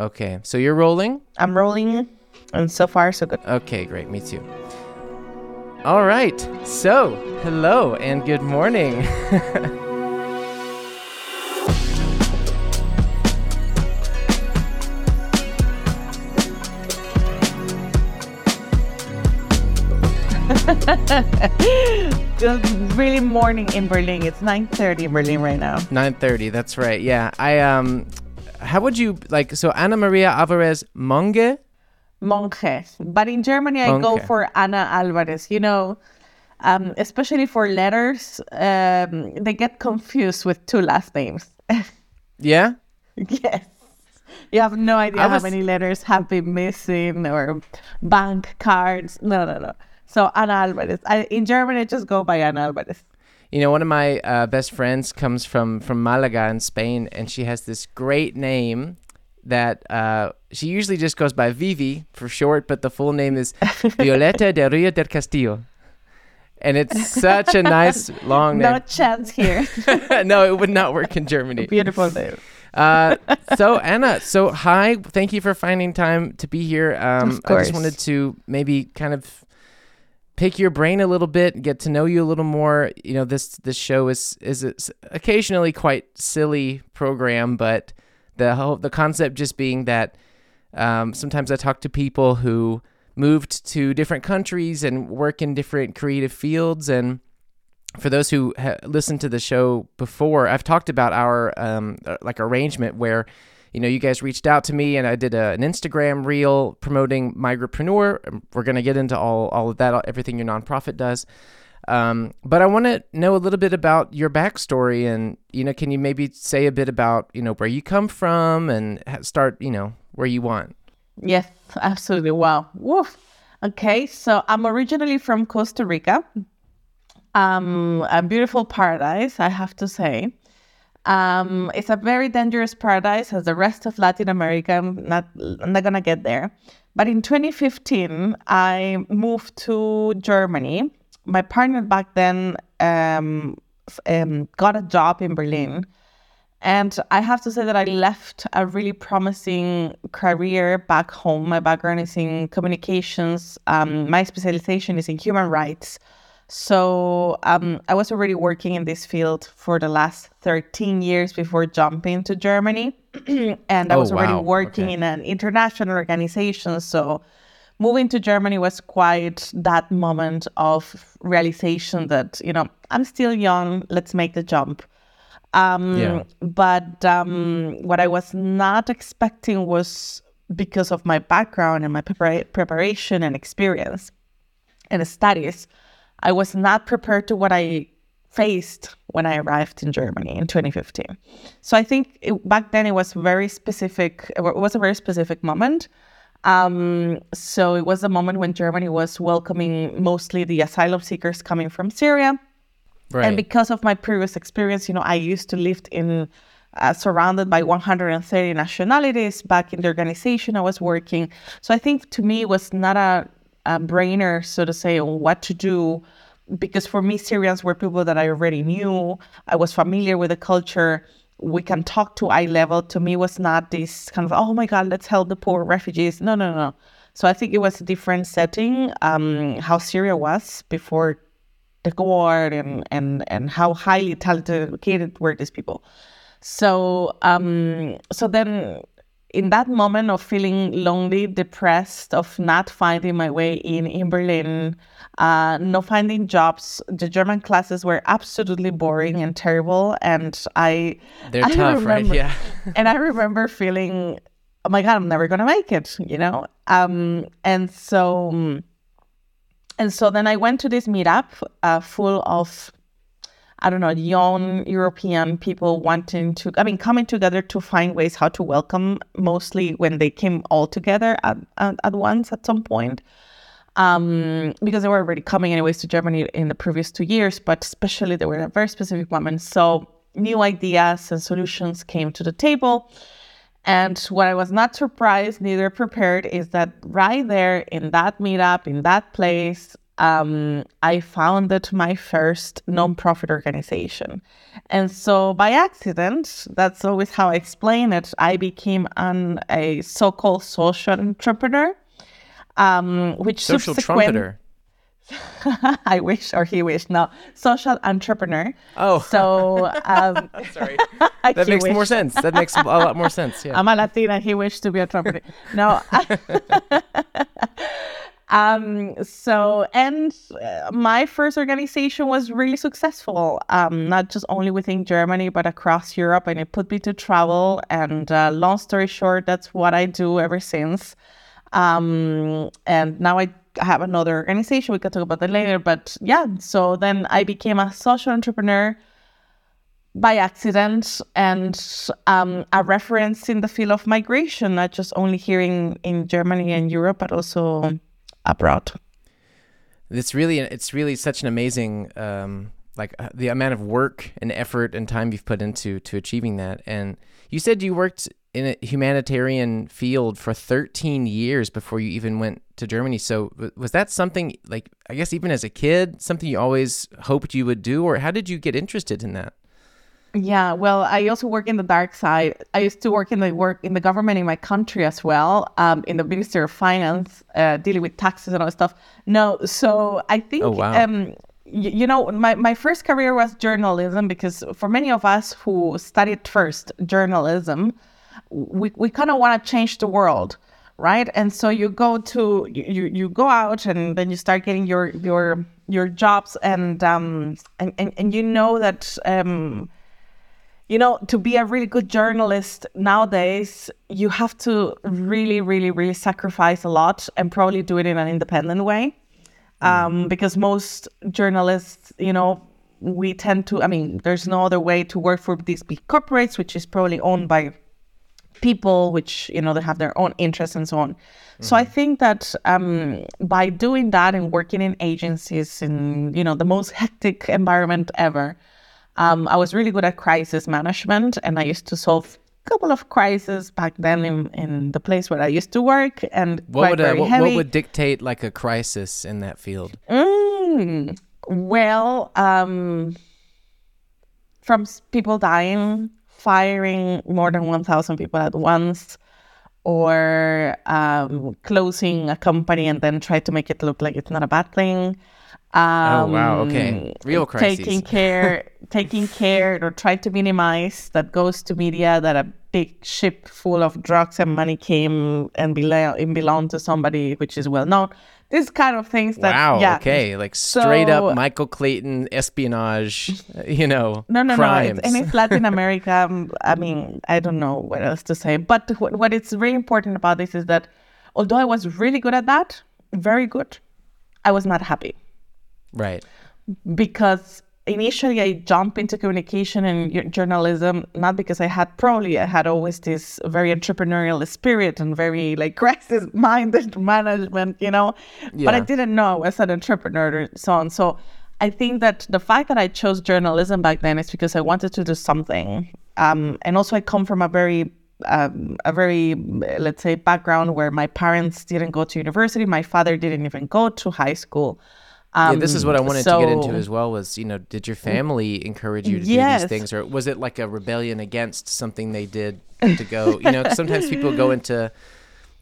Okay, so you're rolling? I'm rolling, and so far, so good. Okay, great. Me too. All right. So, hello and good morning. It's really morning in Berlin. It's 9:30 in Berlin right now. 9:30. That's right. Yeah. I um how would you like so Ana Maria Alvarez Monge? Monge. But in Germany, I go for Ana Alvarez. You know, um, especially for letters, um, they get confused with two last names. Yeah? yes. You have no idea I how many letters have been missing or bank cards. No, no, no. So Ana Alvarez. I, in German, I just go by Ana Alvarez. You know, one of my uh, best friends comes from from Malaga in Spain, and she has this great name that uh, she usually just goes by Vivi for short, but the full name is Violeta de Rio del Castillo, and it's such a nice long name. No chance here. no, it would not work in Germany. Beautiful name. Uh, so Ana, so hi, thank you for finding time to be here. Um, I just wanted to maybe kind of pick your brain a little bit, get to know you a little more. You know, this this show is is occasionally quite silly program, but the whole the concept just being that um, sometimes I talk to people who moved to different countries and work in different creative fields and for those who ha- listened to the show before, I've talked about our um, uh, like arrangement where, you know, you guys reached out to me and I did a, an Instagram reel promoting Migrapreneur. Um, We're gonna get into all all of that, everything your nonprofit does. Um, but I want to know a little bit about your backstory and you know, can you maybe say a bit about you know where you come from and start you know where you want. Yes, absolutely. Wow. Woof. Okay, so I'm originally from Costa Rica. Um, a beautiful paradise, I have to say. Um, it's a very dangerous paradise, as the rest of Latin America. I'm not, I'm not gonna get there. But in 2015, I moved to Germany. My partner back then um, um, got a job in Berlin. And I have to say that I left a really promising career back home. My background is in communications. Um, my specialization is in human rights. So um, I was already working in this field for the last 13 years before jumping to Germany. and I Oh, was already wow. working Okay. in an international organization. So moving to Germany was quite that moment of realization that, you know, I'm still young, let's make the jump. Um, Yeah. But um, what I was not expecting was because of my background and my prepara- preparation and experience and studies, I was not prepared to what I faced when I arrived in Germany in 2015. So I think it, back then it was very specific. It was a very specific moment. Um, so it was a moment when Germany was welcoming mostly the asylum seekers coming from Syria. Right. And because of my previous experience, you know, I used to live in uh, surrounded by 130 nationalities back in the organization I was working. So I think to me it was not a, a brainer, so to say, on what to do, because for me Syrians were people that I already knew. I was familiar with the culture. We can talk to eye level. To me, was not this kind of oh my god, let's help the poor refugees. No, no, no. So I think it was a different setting. Um, how Syria was before the war and and and how highly talented were these people so um so then in that moment of feeling lonely depressed of not finding my way in in berlin uh not finding jobs the german classes were absolutely boring and terrible and i They're I tough, right? remember- Yeah. and I remember feeling, oh my God, I'm never gonna make it, you know? Um, and so and so then I went to this meetup uh, full of I don't know, young European people wanting to, I mean, coming together to find ways how to welcome, mostly when they came all together at, at, at once at some point. Um, because they were already coming anyways to Germany in the previous two years, but especially they were very specific moment. So new ideas and solutions came to the table. And what I was not surprised, neither prepared, is that right there in that meetup, in that place, um, I founded my first nonprofit organization. And so by accident, that's always how I explain it, I became an, a so called social entrepreneur, um, which Social trumpeter. I wish, or he wished. No, social entrepreneur. Oh. so um, Sorry. That makes more sense. That makes a lot more sense. Yeah. I'm a Latina. He wished to be a trumpeter. No. Um. So, and uh, my first organization was really successful. Um, not just only within Germany, but across Europe, and it put me to travel. And uh, long story short, that's what I do ever since. Um, and now I have another organization. We can talk about that later. But yeah, so then I became a social entrepreneur by accident and um, a reference in the field of migration, not just only here in, in Germany and Europe, but also abroad. It's really it's really such an amazing um, like uh, the amount of work and effort and time you've put into to achieving that. And you said you worked in a humanitarian field for 13 years before you even went to Germany. So was that something like I guess even as a kid something you always hoped you would do or how did you get interested in that? Yeah, well, I also work in the dark side. I used to work in the work in the government in my country as well, um, in the Ministry of Finance, uh, dealing with taxes and all that stuff. No, so I think, Oh, wow. um, y- you know, my, my first career was journalism because for many of us who studied first journalism, we, we kind of want to change the world right and so you go to you you go out and then you start getting your your your jobs and um and and, and you know that um you know to be a really good journalist nowadays you have to really really really sacrifice a lot and probably do it in an independent way. Um, because most journalists you know we tend to i mean there's no other way to work for these big corporates which is probably owned by people which you know they have their own interests and so on. So i think that um, by doing that and working in agencies in you know the most hectic environment ever um, i was really good at crisis management and i used to solve a couple of crises back then in, in the place where i used to work and What quite would uh, what, what would dictate like a crisis in that field? Mm, well, um, from people dying, firing more than 1,000 people at once, or um, closing a company and then try to make it look like it's not a bad thing. Um, Oh, wow, okay. Real crises. Taking care, taking care, or try to minimize that goes to media that a big ship full of drugs and money came and, belo- and belonged to somebody which is well known. These kind of things that wow. yeah, Okay. Like straight So- up Michael Clayton espionage. You know. No, no, crimes. no. It's, and it's Latin America. um, I mean, I don't know what else to say. But what, what is really important about this is that although I was really good at that, very good, I was not happy right. because initially I jumped into communication and journalism not because I had probably I had always this very entrepreneurial spirit and very like crisis minded management, you know, but I didn't know as an entrepreneur and so on. So I think that the fact that I chose journalism back then is because I wanted to do something, um, and also I come from a very um, a very let's say background where my parents didn't go to university, my father didn't even go to high school. Yeah, this is what I Um, wanted to get into as well. Was you know, did your family encourage you to do these things, or was it like a rebellion against something they did to go? You know, sometimes people go into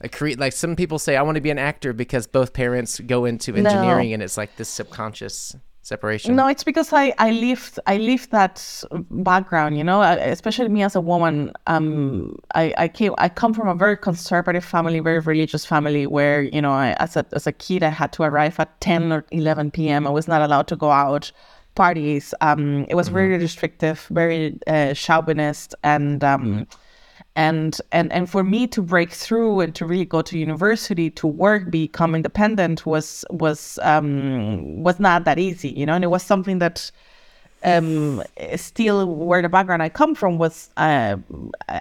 a create like some people say, I want to be an actor because both parents go into engineering, and it's like this subconscious separation. No, it's because I I lived I lived that background, you know, especially me as a woman. Um, I I came I come from a very conservative family, very religious family, where you know, I, as a as a kid, I had to arrive at ten or eleven p.m. I was not allowed to go out parties. Um, it was very restrictive, very uh, chauvinist, and um, and and and for me to break through and to really go to university to work become independent was was um was not that easy you know? And it was something that um still where the background i come from was uh,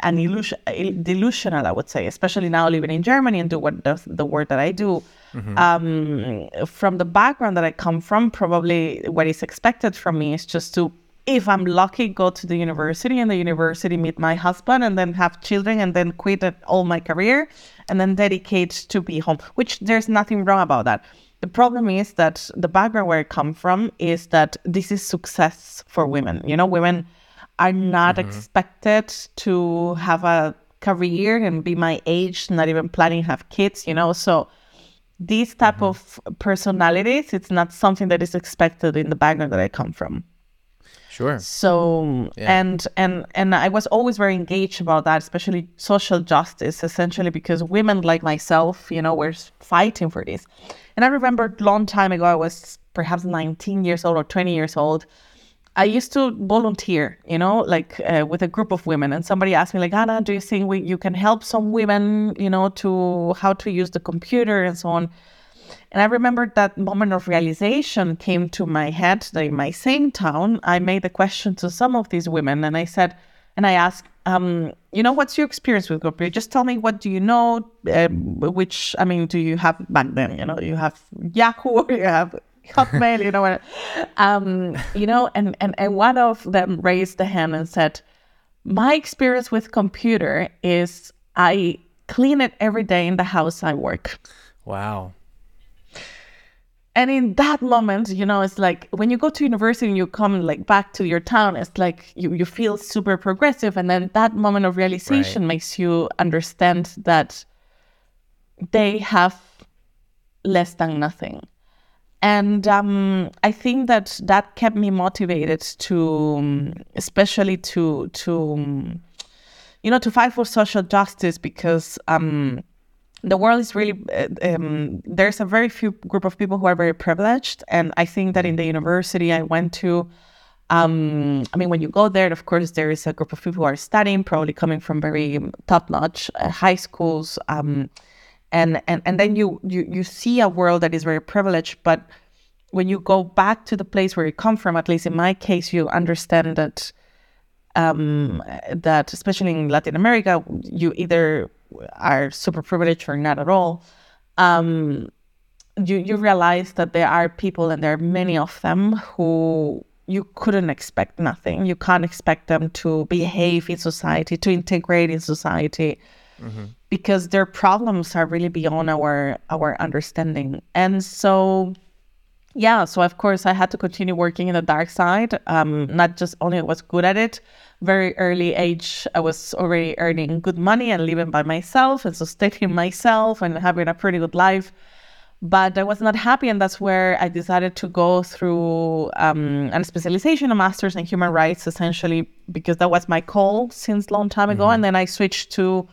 an illusion delusional i would say especially now living in germany and do what the, the work that i do. Um from the background that i come from probably what is expected from me is just to if I'm lucky, go to the university and the university meet my husband and then have children and then quit all my career and then dedicate to be home, which there's nothing wrong about that. The problem is that the background where I come from is that this is success for women. You know, women are not mm-hmm. expected to have a career and be my age, not even planning to have kids, you know. So these type mm-hmm. of personalities, it's not something that is expected in the background that I come from. Sure. So yeah. and and and I was always very engaged about that, especially social justice, essentially because women like myself, you know, were fighting for this. And I remember a long time ago, I was perhaps 19 years old or 20 years old. I used to volunteer, you know, like uh, with a group of women, and somebody asked me, like, Ana, do you think we, you can help some women, you know, to how to use the computer and so on? And I remember that moment of realization came to my head that in my same town, I made a question to some of these women and I said, and I asked, um, you know, what's your experience with computer? Just tell me what do you know, uh, which, I mean, do you have back then, you know, you have Yahoo you have Hotmail, you know, um, you know, and, and, and one of them raised the hand and said, my experience with computer is I clean it every day in the house I work. Wow. And in that moment, you know, it's like when you go to university and you come like back to your town, it's like you, you feel super progressive. And then that moment of realization right. makes you understand that they have less than nothing. And um, I think that that kept me motivated to, um, especially to, to, um, you know, to fight for social justice because um, the world is really uh, um, there's a very few group of people who are very privileged and i think that in the university i went to um, i mean when you go there of course there is a group of people who are studying probably coming from very top-notch uh, high schools um, and, and and then you, you you see a world that is very privileged but when you go back to the place where you come from at least in my case you understand that um, that especially in latin america you either are super privileged or not at all, um, you you realize that there are people and there are many of them who you couldn't expect nothing. You can't expect them to behave in society, to integrate in society, mm-hmm. because their problems are really beyond our our understanding. And so, yeah, so of course I had to continue working in the dark side. Um, not just only I was good at it, very early age, I was already earning good money and living by myself and sustaining myself and having a pretty good life. But I was not happy, and that's where I decided to go through um, a specialization, a master's in human rights, essentially because that was my call since long time ago. Mm-hmm. And then I switched to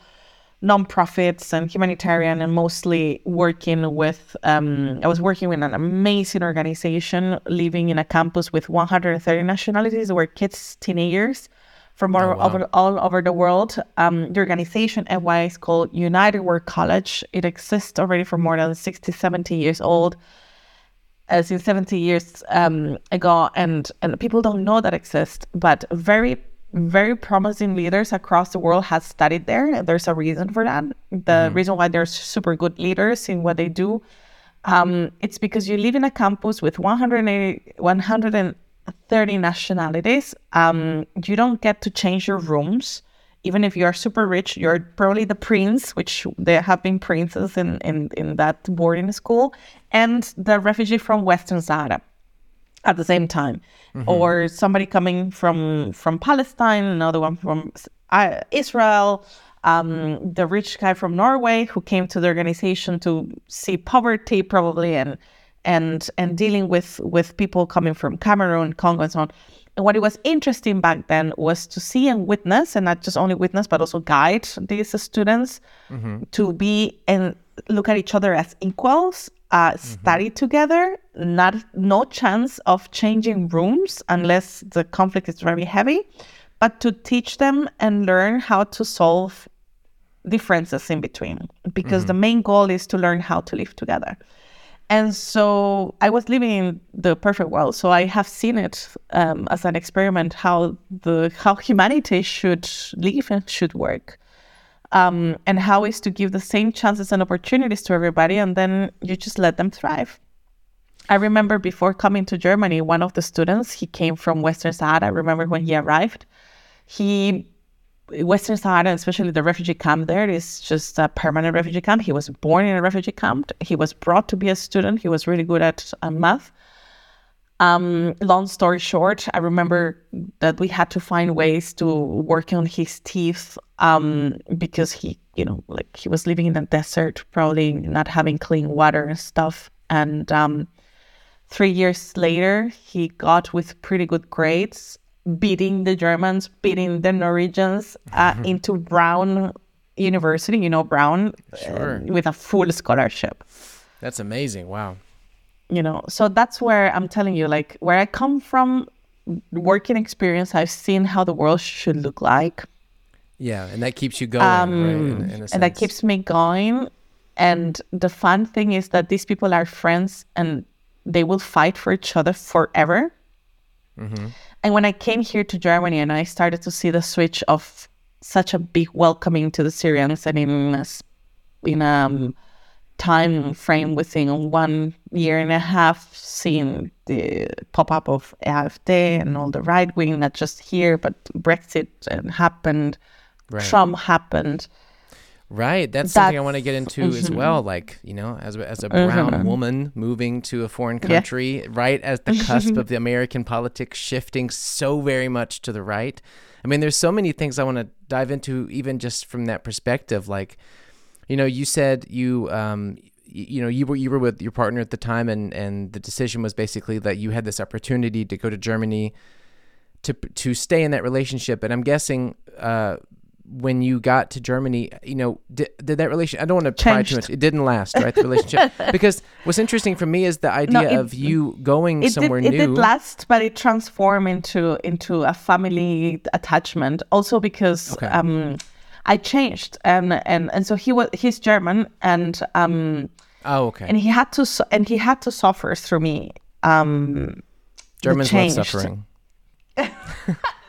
nonprofits and humanitarian, and mostly working with. Um, I was working with an amazing organization, living in a campus with 130 nationalities, where kids, teenagers from all, oh, wow. over, all over the world. Um, the organization NY is called United World College. It exists already for more than 60, 70 years old. Uh, since 70 years um, ago, and and people don't know that exists, but very very promising leaders across the world have studied there. There's a reason for that. The mm-hmm. reason why there's super good leaders in what they do, um, it's because you live in a campus with 180, 100 30 nationalities. Um, you don't get to change your rooms. Even if you are super rich, you're probably the prince, which there have been princes in, in, in that boarding school, and the refugee from Western Sahara at the same time. Mm-hmm. Or somebody coming from, from Palestine, another one from uh, Israel, um, the rich guy from Norway who came to the organization to see poverty probably and and and dealing with with people coming from Cameroon, Congo, and so on. And what it was interesting back then was to see and witness, and not just only witness, but also guide these students mm-hmm. to be and look at each other as equals, uh, mm-hmm. study together. Not no chance of changing rooms unless the conflict is very heavy, but to teach them and learn how to solve differences in between, because mm-hmm. the main goal is to learn how to live together. And so I was living in the perfect world. So I have seen it um, as an experiment how the how humanity should live and should work, um, and how is to give the same chances and opportunities to everybody, and then you just let them thrive. I remember before coming to Germany, one of the students he came from Western Sahara. I remember when he arrived, he Western Sahara, especially the refugee camp there, is just a permanent refugee camp. He was born in a refugee camp. He was brought to be a student. He was really good at uh, math. Um, long story short, I remember that we had to find ways to work on his teeth um, because he, you know, like he was living in the desert, probably not having clean water and stuff. And um, three years later, he got with pretty good grades, beating the Germans, beating the Norwegians uh, into Brown University, you know, Brown, Sure. uh, with a full scholarship That's amazing. Wow. You know so that's where i'm telling you like where i come from working experience i've seen how the world should look like Yeah, and that keeps you going, right? In, in Um, and that keeps me going and the fun thing is that these people are friends and they will fight for each other forever Mm-hmm. and when i came here to germany and i started to see the switch of such a big welcoming to the syrians and in a, in a um, time mm-hmm. frame within one year and a half seeing the pop-up of AfD and all the right wing not just here but brexit and happened Right. trump happened Right. That's something I want to get into as well. Mm-hmm. Like, you know, as a, as a mm-hmm. brown woman moving to a foreign country, right at the cusp of the American politics shifting so very much to the right. I mean, there's so many things I want to dive into, even just from that perspective. Like, you know, you said you, um, you know, you were you were with your partner at the time, and and the decision was basically that you had this opportunity to go to Germany to to stay in that relationship. And I'm guessing uh, when you got to Germany, you know, did, did that relation? I don't want to pry too much. It didn't last, right? The relationship because what's interesting for me is the idea it- of you going it somewhere did, it did last but it transformed into into a family attachment also because Okay. um i changed and and and so he was he's german and um oh, okay. and he had to and he had to suffer through me um Germans love suffering.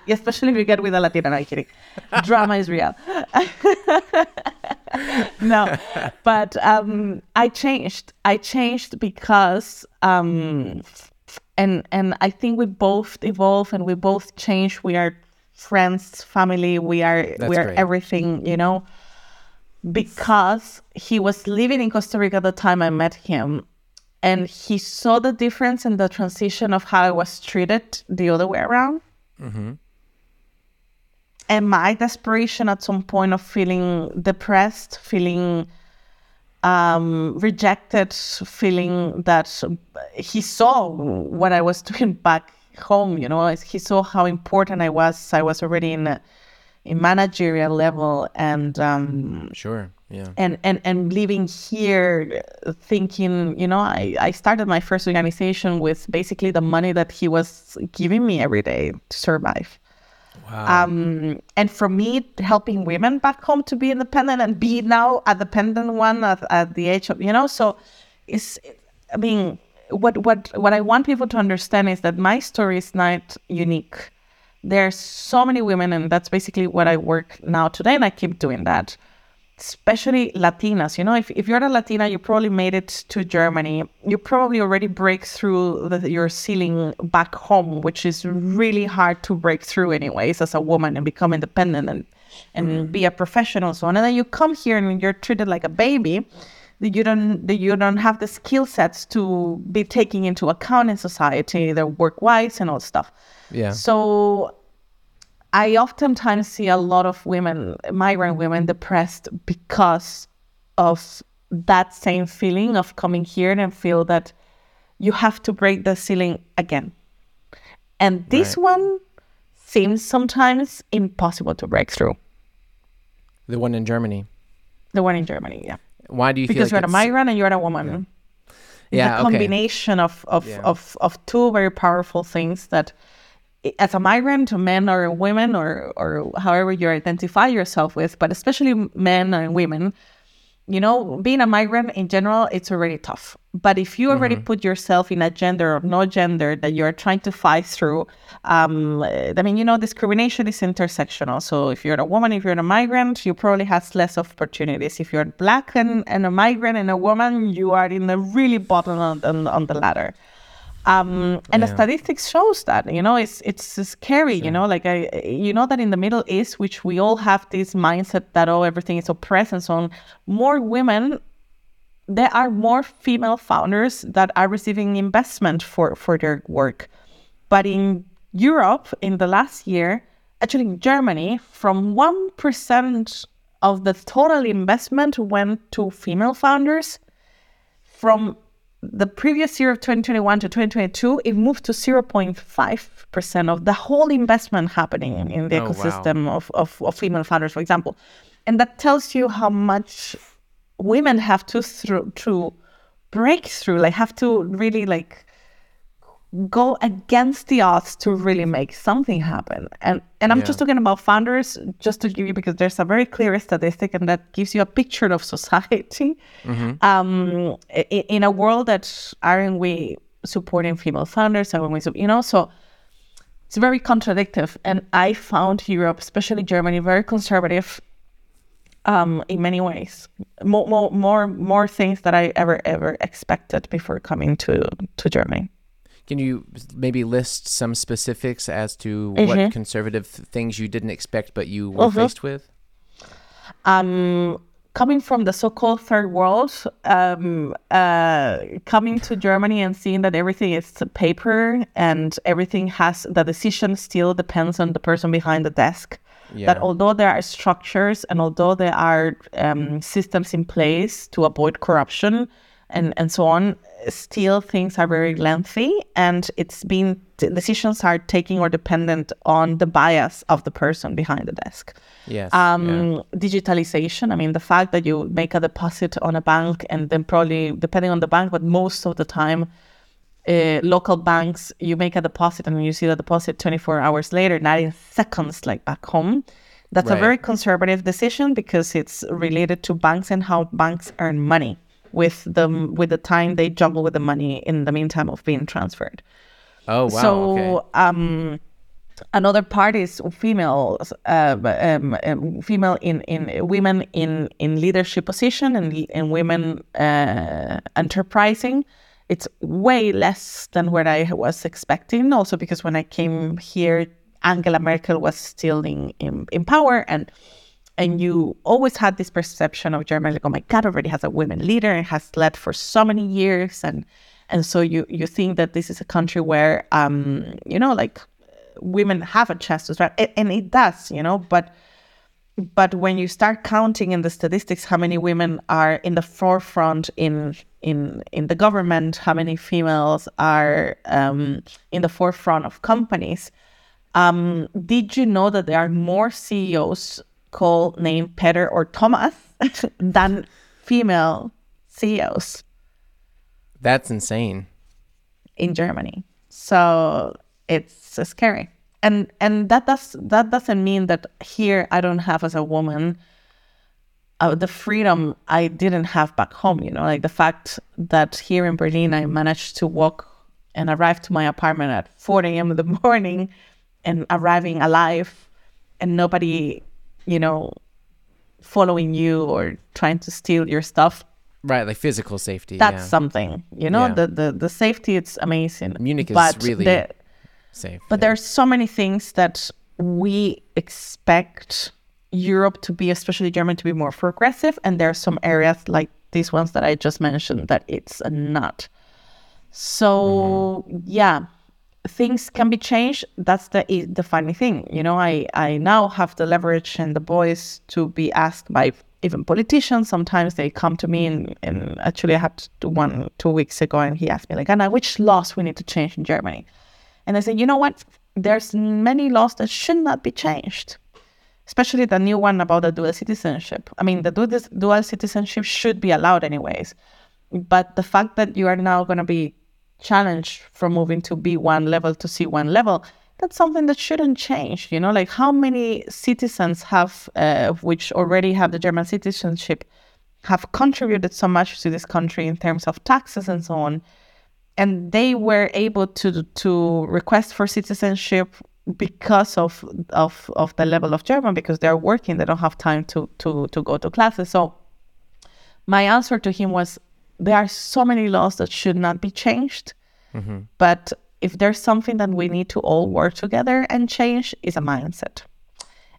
especially if you get with a Latina. No, I'm kidding. Drama is real. no, but um, I changed. I changed because, um, and and I think we both evolve and we both change. We are friends, family. We are That's we are great. everything. You know, because he was living in Costa Rica at the time I met him. And he saw the difference in the transition of how I was treated the other way around Mm-hmm. and my desperation at some point of feeling depressed, feeling um, rejected, feeling that he saw what I was doing back home. You know, he saw how important I was. I was already in a, in managerial level, and um, Sure. Yeah. and and and living here thinking you know I, I started my first organization with basically the money that he was giving me every day to survive Wow. um, and for me helping women back home to be independent and be now a dependent one at, at the age of you know so it's i mean what what what i want people to understand is that my story is not unique there's so many women and that's basically what i work now today and i keep doing that especially Latinas. You know, if, if you're a Latina, you probably made it to Germany. You probably already break through the, your ceiling back home, which is really hard to break through, anyways, as a woman and become independent and and mm-hmm. be a professional, so on. And then you come here and you're treated like a baby. That you don't that you don't have the skill sets to be taking into account in society, their work wise and all stuff. yeah. So I oftentimes see a lot of women, migrant women, depressed because of that same feeling of coming here and feel that you have to break the ceiling again. And this one seems sometimes impossible to break through. the one in Germany. The one in Germany, yeah. Why do you think that? Because feel you're like a migrant and you're a woman. It's Yeah, a okay. combination of of, Yeah. of of two very powerful things that as a migrant men or women or or however you identify yourself with but especially men and women you know being a migrant in general it's already tough. But if you already Mm-hmm. put yourself in a gender or no gender that you're trying to fight through um, i mean you know discrimination is intersectional. So if you're a woman if you're a migrant you probably have less opportunities. If you're black and, and a migrant and a woman you are in the really bottom on, on, on the ladder Um, and the statistics shows that you know it's it's scary. You know, like I, you know that in the Middle East, which we all have this mindset that oh everything is oppressed and so on. More women there are more female founders that are receiving investment for, for their work. But in Europe, in the last year, actually in Germany, from 1% of the total investment went to female founders. From the previous year of 2021 to 2022, it moved to 0.5% of the whole investment happening in, in the Oh, wow. ecosystem of, of, of female founders, for example. And that tells you how much women have to through to break through like have to really like go against the odds to really make something happen. And and i'm just talking about founders just to give you because there's a very clear statistic and that gives you a picture of society. Um i- i- in a world that aren't we supporting female founders? Aren't we you know so it's very contradictory and i found europe especially germany very conservative um, in many ways. More, more, more, more things that I ever, ever expected before coming to to Germany. Can you maybe list some specifics as to Mhm. what conservative things you didn't expect but you were Mhm. faced with? Um, coming from the so-called third world, um, uh, coming to Germany and seeing that everything is paper and everything has the decision still depends on the person behind the desk. Yeah. That although there are structures and although there are um, systems in place to avoid corruption and, and so on, still things are very lengthy and it's been decisions are taking or dependent on the bias of the person behind the desk Yes. um, yeah. digitalization. I mean, the fact that you make a deposit on a bank and then probably, depending on the bank, but most of the time, uh, local banks, you make a deposit and you see the deposit 24 hours later, not in seconds like back home. That's a very conservative decision because it's related to banks and how banks earn money with the with the time they juggle with the money in the meantime of being transferred. Oh wow. So, okay. um, another part is females, uh, um, um, female in, in women in, in leadership position and in women uh, enterprising. It's way less than what I was expecting. Also because when I came here, Angela Merkel was still in, in, in power and and you always had this perception of Germany like, oh my God, already has a women leader and has led for so many years, and and so you you think that this is a country where um you know like women have a chance to start, and, and it does, you know, but but when you start counting in the statistics how many women are in the forefront in in in the government, how many females are um, in the forefront of companies. Um, did you know that there are more CEOs called named Peter or Thomas than female CEOs That's insane. in Germany? So it's scary, and and that does that doesn't mean that here I don't have as a woman uh, the freedom I didn't have back home. You know, like the fact that here in Berlin I managed to walk and arrive to my apartment at 4 a.m. in the morning, and arriving alive, and nobody, you know, following you or trying to steal your stuff. Right, like physical safety. That's yeah. something, you know. Yeah. The, the the safety it's amazing. Munich is but really the- safe. but yeah. there's so many things that we expect Europe to be, especially Germany, to be more progressive, and there are some areas like these ones that I just mentioned that it's not. So mm-hmm. yeah, things can be changed. That's the the funny thing, you know. I I now have the leverage and the voice to be asked by even politicians. Sometimes they come to me and, and actually I had to one two weeks ago, and he asked me like, Ana, which laws we need to change in Germany? And I said, you know what? There's many laws that should not be changed, especially the new one about the dual citizenship. I mean, the dual citizenship should be allowed anyways. But the fact that you are now going to be challenged from moving to B1 level to C1 level, that's something that shouldn't change. You know, like how many citizens have, uh, which already have the German citizenship, have contributed so much to this country in terms of taxes and so on and they were able to to request for citizenship because of of of the level of German because they're working they don't have time to to to go to classes so my answer to him was there are so many laws that should not be changed mm-hmm. But if there's something that we need to all work together and change, is a mindset.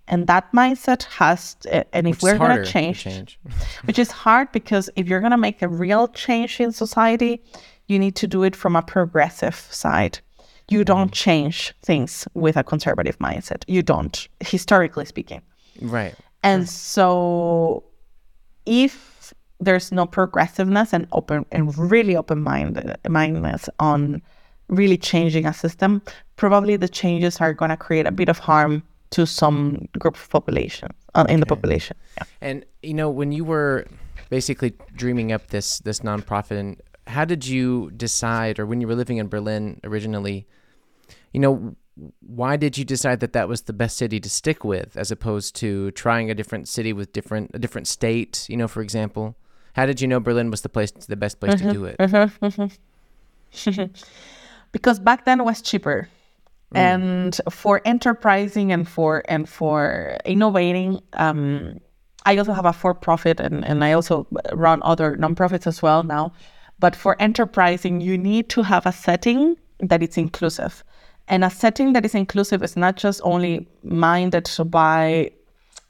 And that mindset has, to, and if It's we're going to change, change. which is hard because if you're going to make a real change in society, you need to do it from a progressive side. You don't mm-hmm. change things with a conservative mindset. You don't, historically speaking. Right. And so if there's no progressiveness and open and really open minded mindedness on really changing a system, probably the changes are going to create a bit of harm to some group of population uh, in the population. Yeah. And you know, when you were basically dreaming up this this nonprofit, and how did you decide, or when you were living in Berlin originally, you know, why did you decide that that was the best city to stick with, as opposed to trying a different city with different a different state? You know, for example, how did you know Berlin was the place, the best place to mm-hmm. do it? Mm-hmm. Mm-hmm. because back then it was cheaper. Mm. And for enterprising and for and for innovating um, i also have a for-profit and, and i also run other nonprofits as well now. But for enterprising you need to have a setting that is inclusive. And a setting that is inclusive is not just only minded by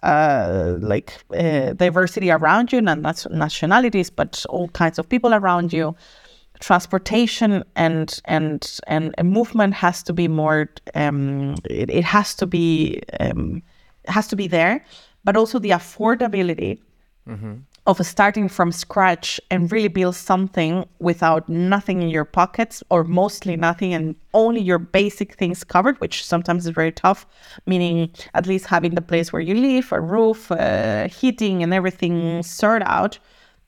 uh, like uh, diversity around you, not nationalities, but all kinds of people around you. Transportation and and and, movement has to be more. Um, it, it has to be um, has to be there, but also the affordability of starting from scratch and really build something without nothing in your pockets or mostly nothing and only your basic things covered, which sometimes is very tough, meaning at least having the place where you live, a roof, uh, heating, and everything sorted out,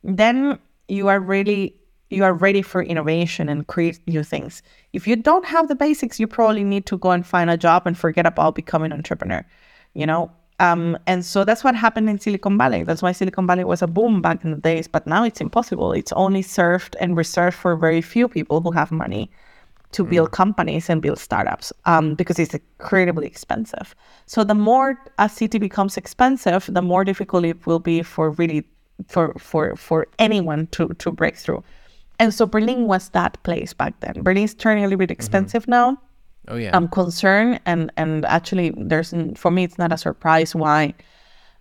then you are really you are ready for innovation and create new things. If you don't have the basics, you probably need to go and find a job and forget about becoming an entrepreneur. You know, um, and so that's what happened in Silicon Valley. That's why Silicon Valley was a boom back in the days, but now it's impossible. It's only served and reserved for very few people who have money to build companies and build startups um, because it's incredibly expensive. So the more a city becomes expensive, the more difficult it will be for really for for for anyone to to break through. And so Berlin was that place back then. Berlin's turning a little bit expensive now. Oh yeah. I'm concerned, and and actually, there's for me, it's not a surprise why,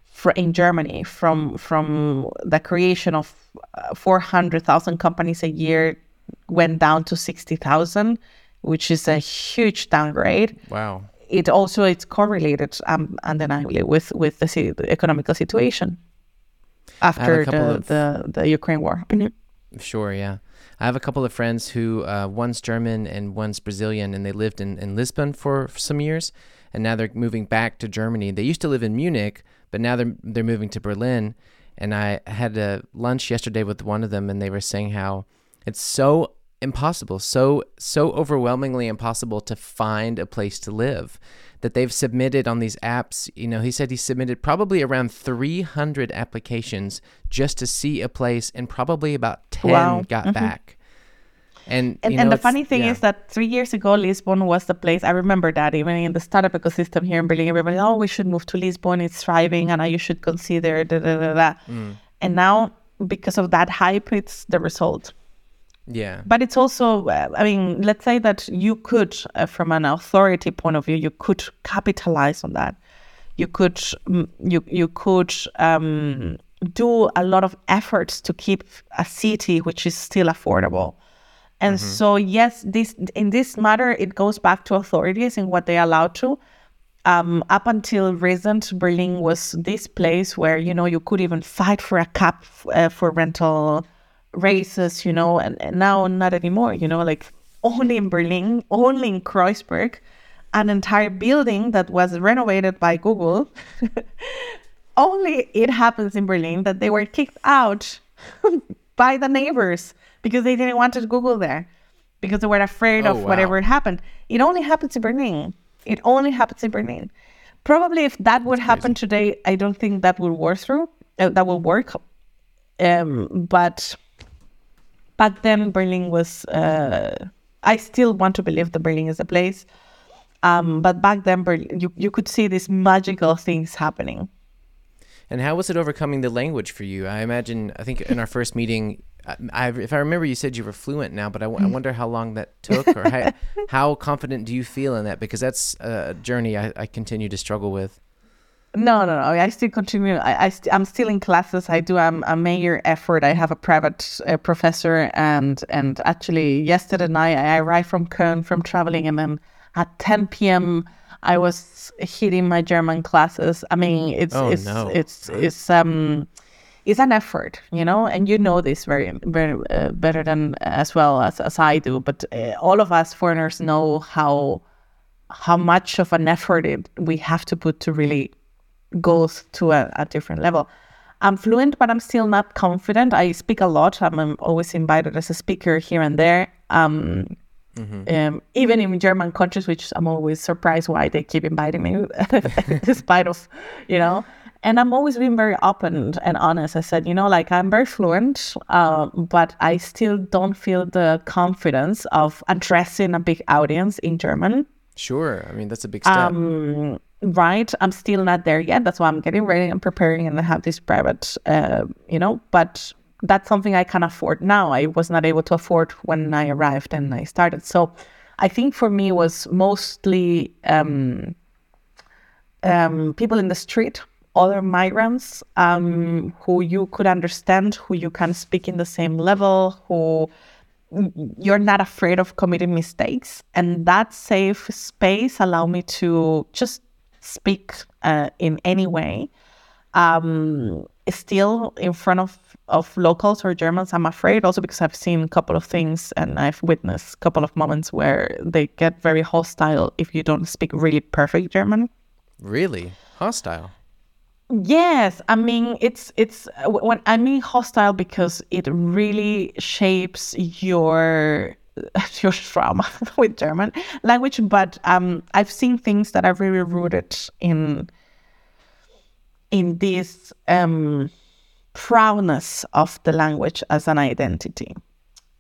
for in Germany, from from the creation of uh, 400,000 companies a year, went down to 60,000, which is a huge downgrade. wow. It also it's correlated um, undeniably with with the, si- the economical situation after the, of- the the Ukraine war. Sure, yeah. I have a couple of friends who uh, one's German and one's Brazilian, and they lived in, in Lisbon for, some years, and now they're moving back to Germany. They used to live in Munich, but now they're they're moving to Berlin. And I had a lunch yesterday with one of them, and they were saying how it's so impossible, so so overwhelmingly impossible to find a place to live that they've submitted on these apps. You know, he said he submitted probably around 300 applications just to see a place, and probably about 10 Wow. got back. And And, you and the funny thing yeah. is that three years ago, Lisbon was the place. I remember that even in the startup ecosystem here in Berlin, everybody, oh, we should move to Lisbon. It's thriving, and you should consider da da da da. Mm. And now, because of that hype, it's the result. Yeah, But it's also, uh, I mean, let's say that you could, uh, from an authority point of view, you could capitalize on that. You could, mm, you you could um, do a lot of efforts to keep a city which is still affordable. And so, yes, this in this matter, it goes back to authorities and what they allow to. Um, up until recent, Berlin was this place where you know you could even fight for a cap uh, for rental races, you know, and, and now not anymore. You know, like only in Berlin, only in Kreuzberg, an entire building that was renovated by Google. only it happens in Berlin that they were kicked out by the neighbors because they didn't want to Google there because they were afraid Oh, of whatever wow. had happened. It only happens in Berlin. It only happens in Berlin. Probably if that would happen today, I don't think that would work through. Uh, that will work. Um, but back then, Berlin was. Uh, I still want to believe that Berlin is a place. Um, but back then, Berlin, you, you could see these magical things happening. And how was it overcoming the language for you? I imagine, I think in our first meeting, I, if I remember, you said you were fluent now, but I wonder how long that took, or how, how confident do you feel in that? Because that's a journey I, I continue to struggle with. No, no, no. I still continue. I, I st- I'm still in classes. I do um, a major effort. I have a private uh, professor, and and actually yesterday night I arrived from Köln from traveling, and then at 10 p.m. I was hitting my German classes. I mean, it's Oh, it's no. it's it's um it's an effort, you know, and you know this very very uh, better than as well as as I do. But uh, all of us foreigners know how how much of an effort it, we have to put to really go to a, a different level. I'm fluent, but I'm still not confident. I speak a lot. I'm, I'm always invited as a speaker here and there. Um, um, even in German countries, which I'm always surprised why they keep inviting me, despite of, you know. And I'm always being very open and honest. I said, you know, like I'm very fluent, uh, but I still don't feel the confidence of addressing a big audience in German. Sure. I mean, that's a big step. Um, right. I'm still not there yet. That's why I'm getting ready and preparing and I have this private, uh, you know, but that's something I can afford now. I was not able to afford when I arrived and I started. So I think for me it was mostly um, um, people in the street, other migrants um, who you could understand, who you can speak in the same level, who you're not afraid of committing mistakes and that safe space allowed me to just speak uh, in any way. Um, still in front of, of locals or germans i'm afraid also because i've seen a couple of things and i've witnessed a couple of moments where they get very hostile if you don't speak really perfect german. Really? Hostile. Yes, I mean it's it's uh, when I mean hostile because it really shapes your your trauma with German language. But um, I've seen things that are really rooted in in this um, proudness of the language as an identity.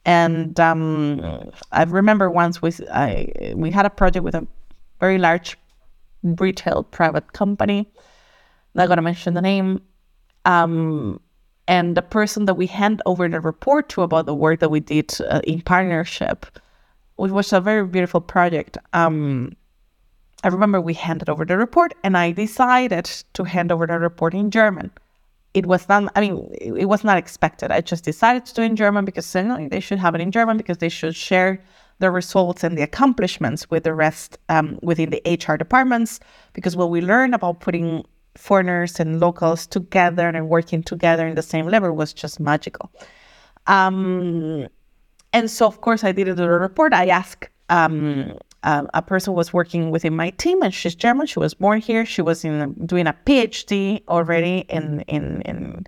And um, I remember once we I we had a project with a very large retail private company not going to mention the name. Um, and the person that we hand over the report to about the work that we did uh, in partnership, which was a very beautiful project. Um, I remember we handed over the report, and I decided to hand over the report in German. It was not, I mean, it, was not expected. I just decided to do it in German because they should have it in German because they should share the results and the accomplishments with the rest um, within the HR departments. Because what we learned about putting foreigners and locals together and working together in the same level was just magical. Um, and so, of course, I did the report. I asked um, uh, a person was working within my team, and she's German. She was born here. She was in doing a PhD already in in in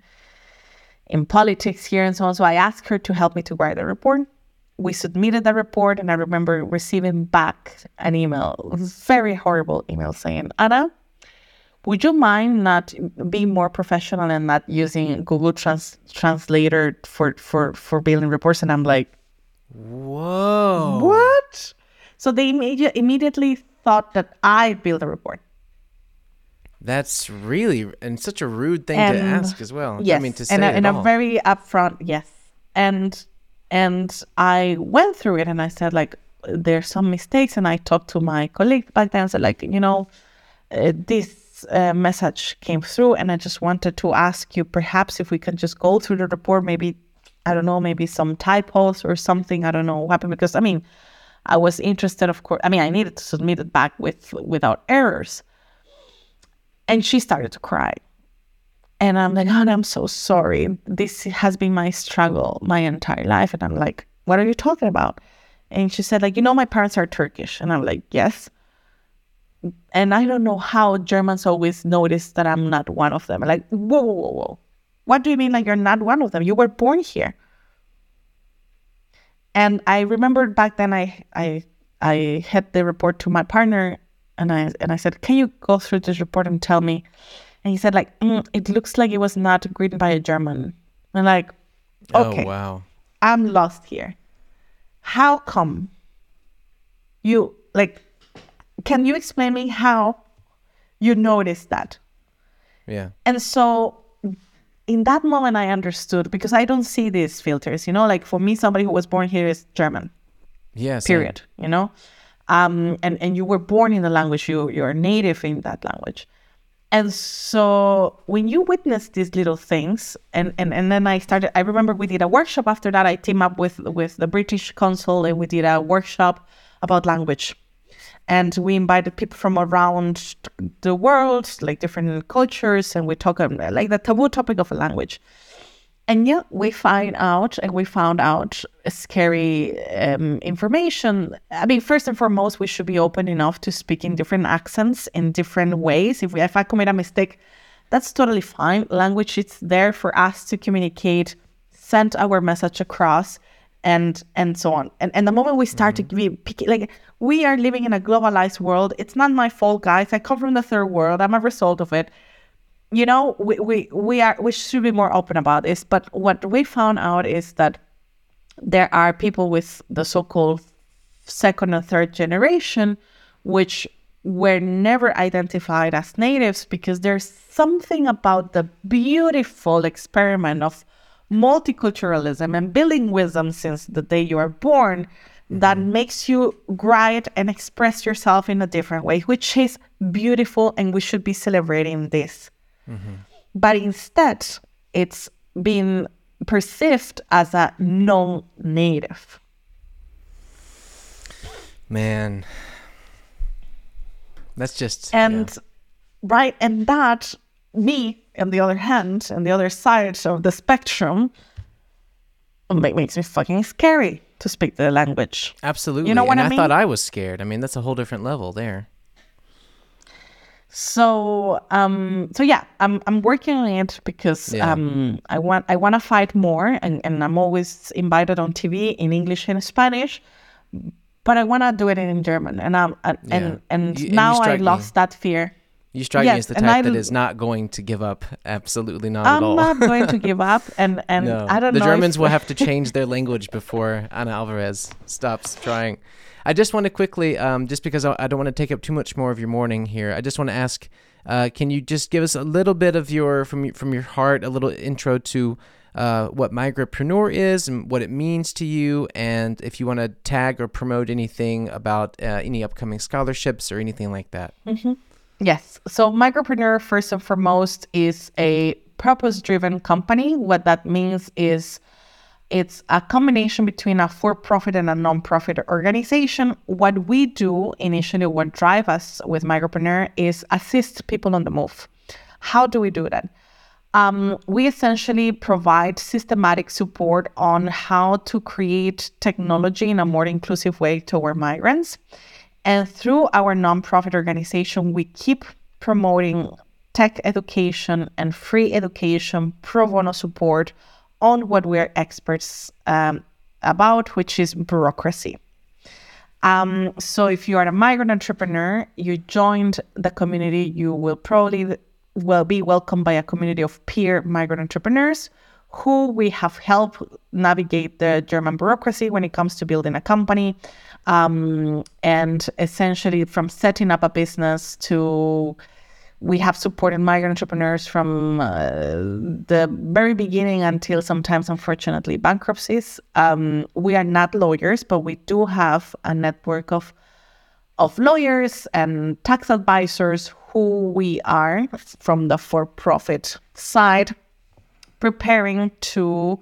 in politics here and so on. So I asked her to help me to write a report. We submitted the report, and I remember receiving back an email, very horrible email saying, "Ana, would you mind not being more professional and not using Google Trans- Translator for for for building reports?" And I'm like, Whoa. "What?" So they immedi- immediately thought that I built a report. That's really and such a rude thing to ask as well. Yes, I mean to say and, a, and a very upfront yes, and and I went through it and I said like there's some mistakes and I talked to my colleague back then and said like you know uh, this uh, message came through and I just wanted to ask you perhaps if we can just go through the report maybe I don't know maybe some typos or something I don't know what happened because I mean I was interested of course I mean I needed to submit it back with without errors and she started to cry and I'm like, oh, I'm so sorry. This has been my struggle my entire life. And I'm like, what are you talking about? And she said, like, you know, my parents are Turkish. And I'm like, yes. And I don't know how Germans always notice that I'm not one of them. like, whoa, whoa, whoa, whoa. What do you mean like you're not one of them? You were born here. And I remember back then I I I had the report to my partner and I and I said, Can you go through this report and tell me? And he said, like, mm, it looks like it was not written by a German. And like, okay, Oh wow. I'm lost here. How come you like can you explain me how you noticed that? Yeah. And so in that moment, I understood because I don't see these filters. You know, like for me, somebody who was born here is German. Yes. Period. You know, um, and and you were born in the language. You you're native in that language. And so when you witness these little things, and, and, and then I started, I remember we did a workshop after that. I teamed up with, with the British consul and we did a workshop about language. And we invited people from around the world, like different cultures, and we talk about like the taboo topic of a language. And yeah, we find out, and we found out scary um, information. I mean, first and foremost, we should be open enough to speak in different accents in different ways. If we, if I commit a mistake, that's totally fine. Language is there for us to communicate, send our message across, and and so on. And and the moment we start mm-hmm. to be picky, like we are living in a globalized world. It's not my fault, guys. I come from the third world. I'm a result of it you know, we, we, we are we should be more open about this. But what we found out is that there are people with the so-called second and third generation, which were never identified as natives because there's something about the beautiful experiment of multiculturalism and bilingualism since the day you are born that mm-hmm. makes you write and express yourself in a different way, which is beautiful, and we should be celebrating this. Mm-hmm. But instead, it's been perceived as a non native. Man, that's just. And, yeah. right, and that, me, on the other hand, on the other side of the spectrum, it makes me fucking scary to speak the language. Absolutely. You know what and I, mean? I thought I was scared. I mean, that's a whole different level there. So um so yeah, I'm I'm working on it because yeah. um I want I want to fight more and, and I'm always invited on TV in English and Spanish, but I want to do it in German and um and yeah. and, and you, now I lost me. that fear. You strike yes, me as the type that is not going to give up. Absolutely not I'm at all. I'm not going to give up, and and no. I don't the know. The Germans will have to change their language before Ana Alvarez stops trying. I just want to quickly, um, just because I, don't want to take up too much more of your morning here, I just want to ask, uh, can you just give us a little bit of your from from your heart, a little intro to uh, what Migrapreneur is and what it means to you, and if you want to tag or promote anything about uh, any upcoming scholarships or anything like that. Mm-hmm. Yes. So Migrapreneur, first and foremost, is a purpose-driven company. What that means is it's a combination between a for-profit and a non-profit organization. What we do initially, what drive us with Migrapreneur is assist people on the move. How do we do that? Um, we essentially provide systematic support on how to create technology in a more inclusive way toward migrants. And through our nonprofit organization, we keep promoting tech education and free education, pro bono support on what we're experts um, about, which is bureaucracy. Um, so if you are a migrant entrepreneur, you joined the community, you will probably will be welcomed by a community of peer migrant entrepreneurs who we have helped navigate the German bureaucracy when it comes to building a company. Um, and essentially from setting up a business to we have supported migrant entrepreneurs from uh, the very beginning until sometimes, unfortunately, bankruptcies. Um, we are not lawyers, but we do have a network of of lawyers and tax advisors who we are from the for-profit side preparing to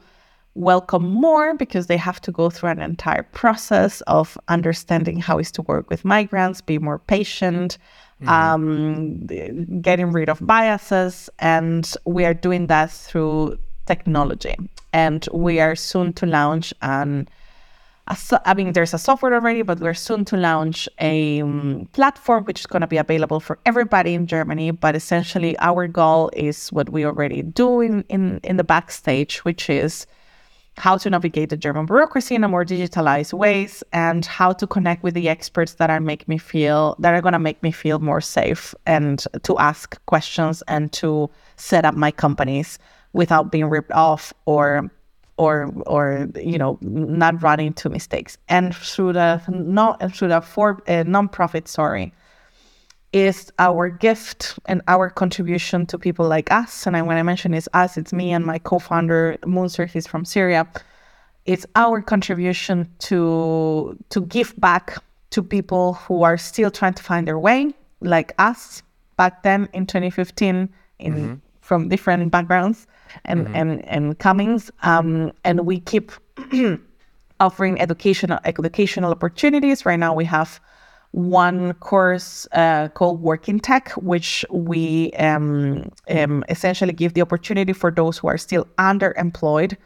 welcome more because they have to go through an entire process of understanding how is to work with migrants, be more patient, mm-hmm. um, getting rid of biases. And we are doing that through technology. And we are soon to launch an I mean, there's a software already, but we're soon to launch a um, platform which is going to be available for everybody in Germany. But essentially, our goal is what we already do in, in, in the backstage, which is how to navigate the German bureaucracy in a more digitalized ways and how to connect with the experts that are make me feel that are going to make me feel more safe and to ask questions and to set up my companies without being ripped off or or or you know not running into mistakes and through the not through the for uh, non-profit sorry is our gift and our contribution to people like us. And I, when I mention it's us, it's me and my co-founder Munzer. He's from Syria. It's our contribution to to give back to people who are still trying to find their way, like us back then in 2015, in mm-hmm. From different backgrounds and mm-hmm. and and comings. Um, and we keep offering educational educational opportunities. Right now, we have one course uh, called Working Tech, which we um, um, essentially give the opportunity for those who are still underemployed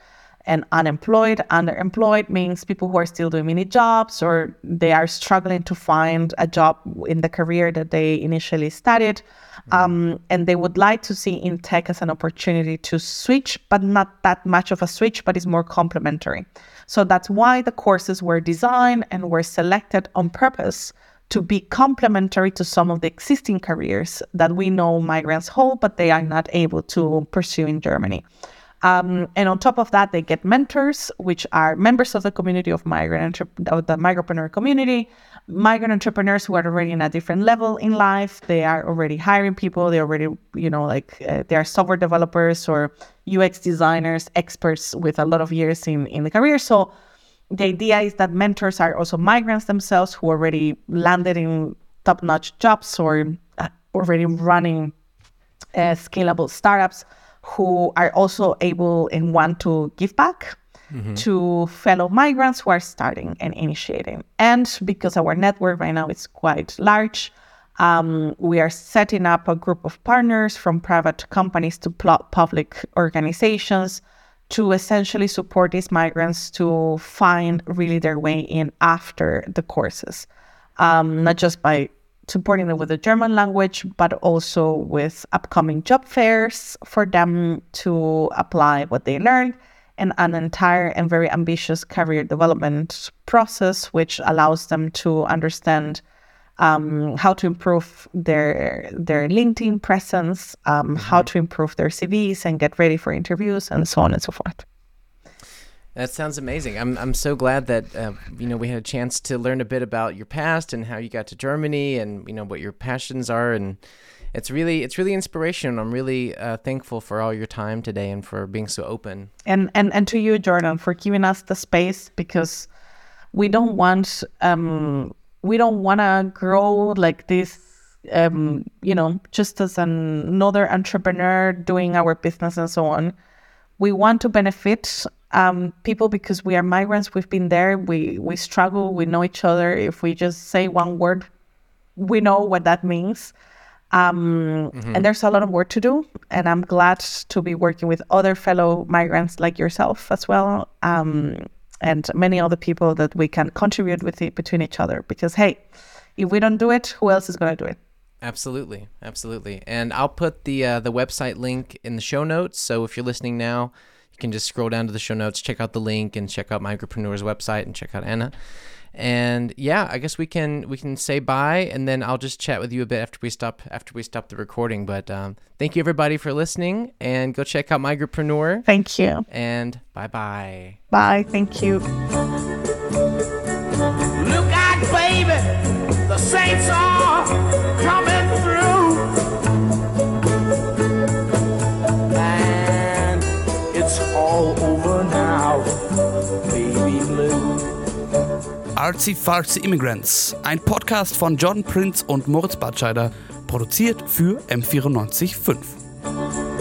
and unemployed. Underemployed means people who are still doing mini jobs or they are struggling to find a job in the career that they initially studied. Mm-hmm. Um, and they would like to see in tech as an opportunity to switch, but not that much of a switch, but it's more complementary. So that's why the courses were designed and were selected on purpose to be complementary to some of the existing careers that we know migrants hold, but they are not able to pursue in Germany. Um, and on top of that, they get mentors, which are members of the community of migrant of the Migrapreneur community, migrant entrepreneurs who are already in a different level in life. They are already hiring people. They already, you know, like uh, they are software developers or UX designers, experts with a lot of years in in the career. So the idea is that mentors are also migrants themselves who already landed in top notch jobs or uh, already running uh, scalable startups who are also able and want to give back mm-hmm. to fellow migrants who are starting and initiating. And because our network right now is quite large, um, we are setting up a group of partners from private companies to public organizations to essentially support these migrants to find really their way in after the courses, um, not just by supporting them with the German language, but also with upcoming job fairs for them to apply what they learned and an entire and very ambitious career development process, which allows them to understand um, how to improve their their LinkedIn presence, um, mm-hmm. how to improve their CVs and get ready for interviews, and so on and so forth. That sounds amazing. I'm I'm so glad that uh, you know we had a chance to learn a bit about your past and how you got to Germany and you know what your passions are and it's really it's really inspirational. I'm really uh, thankful for all your time today and for being so open. And and and to you, Jordan, for giving us the space because we don't want um we don't want to grow like this um, you know just as an, another entrepreneur doing our business and so on we want to benefit um, people because we are migrants we've been there we we struggle we know each other if we just say one word we know what that means um, mm-hmm. and there's a lot of work to do and i'm glad to be working with other fellow migrants like yourself as well um, and many other people that we can contribute with it between each other. Because hey, if we don't do it, who else is going to do it? Absolutely, absolutely. And I'll put the uh, the website link in the show notes. So if you're listening now, you can just scroll down to the show notes, check out the link, and check out Migrapreneur's website and check out Ana. And yeah, I guess we can we can say bye, and then I'll just chat with you a bit after we stop after we stop the recording. But um, thank you everybody for listening, and go check out Migrantpreneur. Thank you. And bye bye. Bye. Thank you. Look out, baby, the saints are Artsy Fartsy Immigrants, ein Podcast von John Prince und Moritz Batscheider, produziert für M945.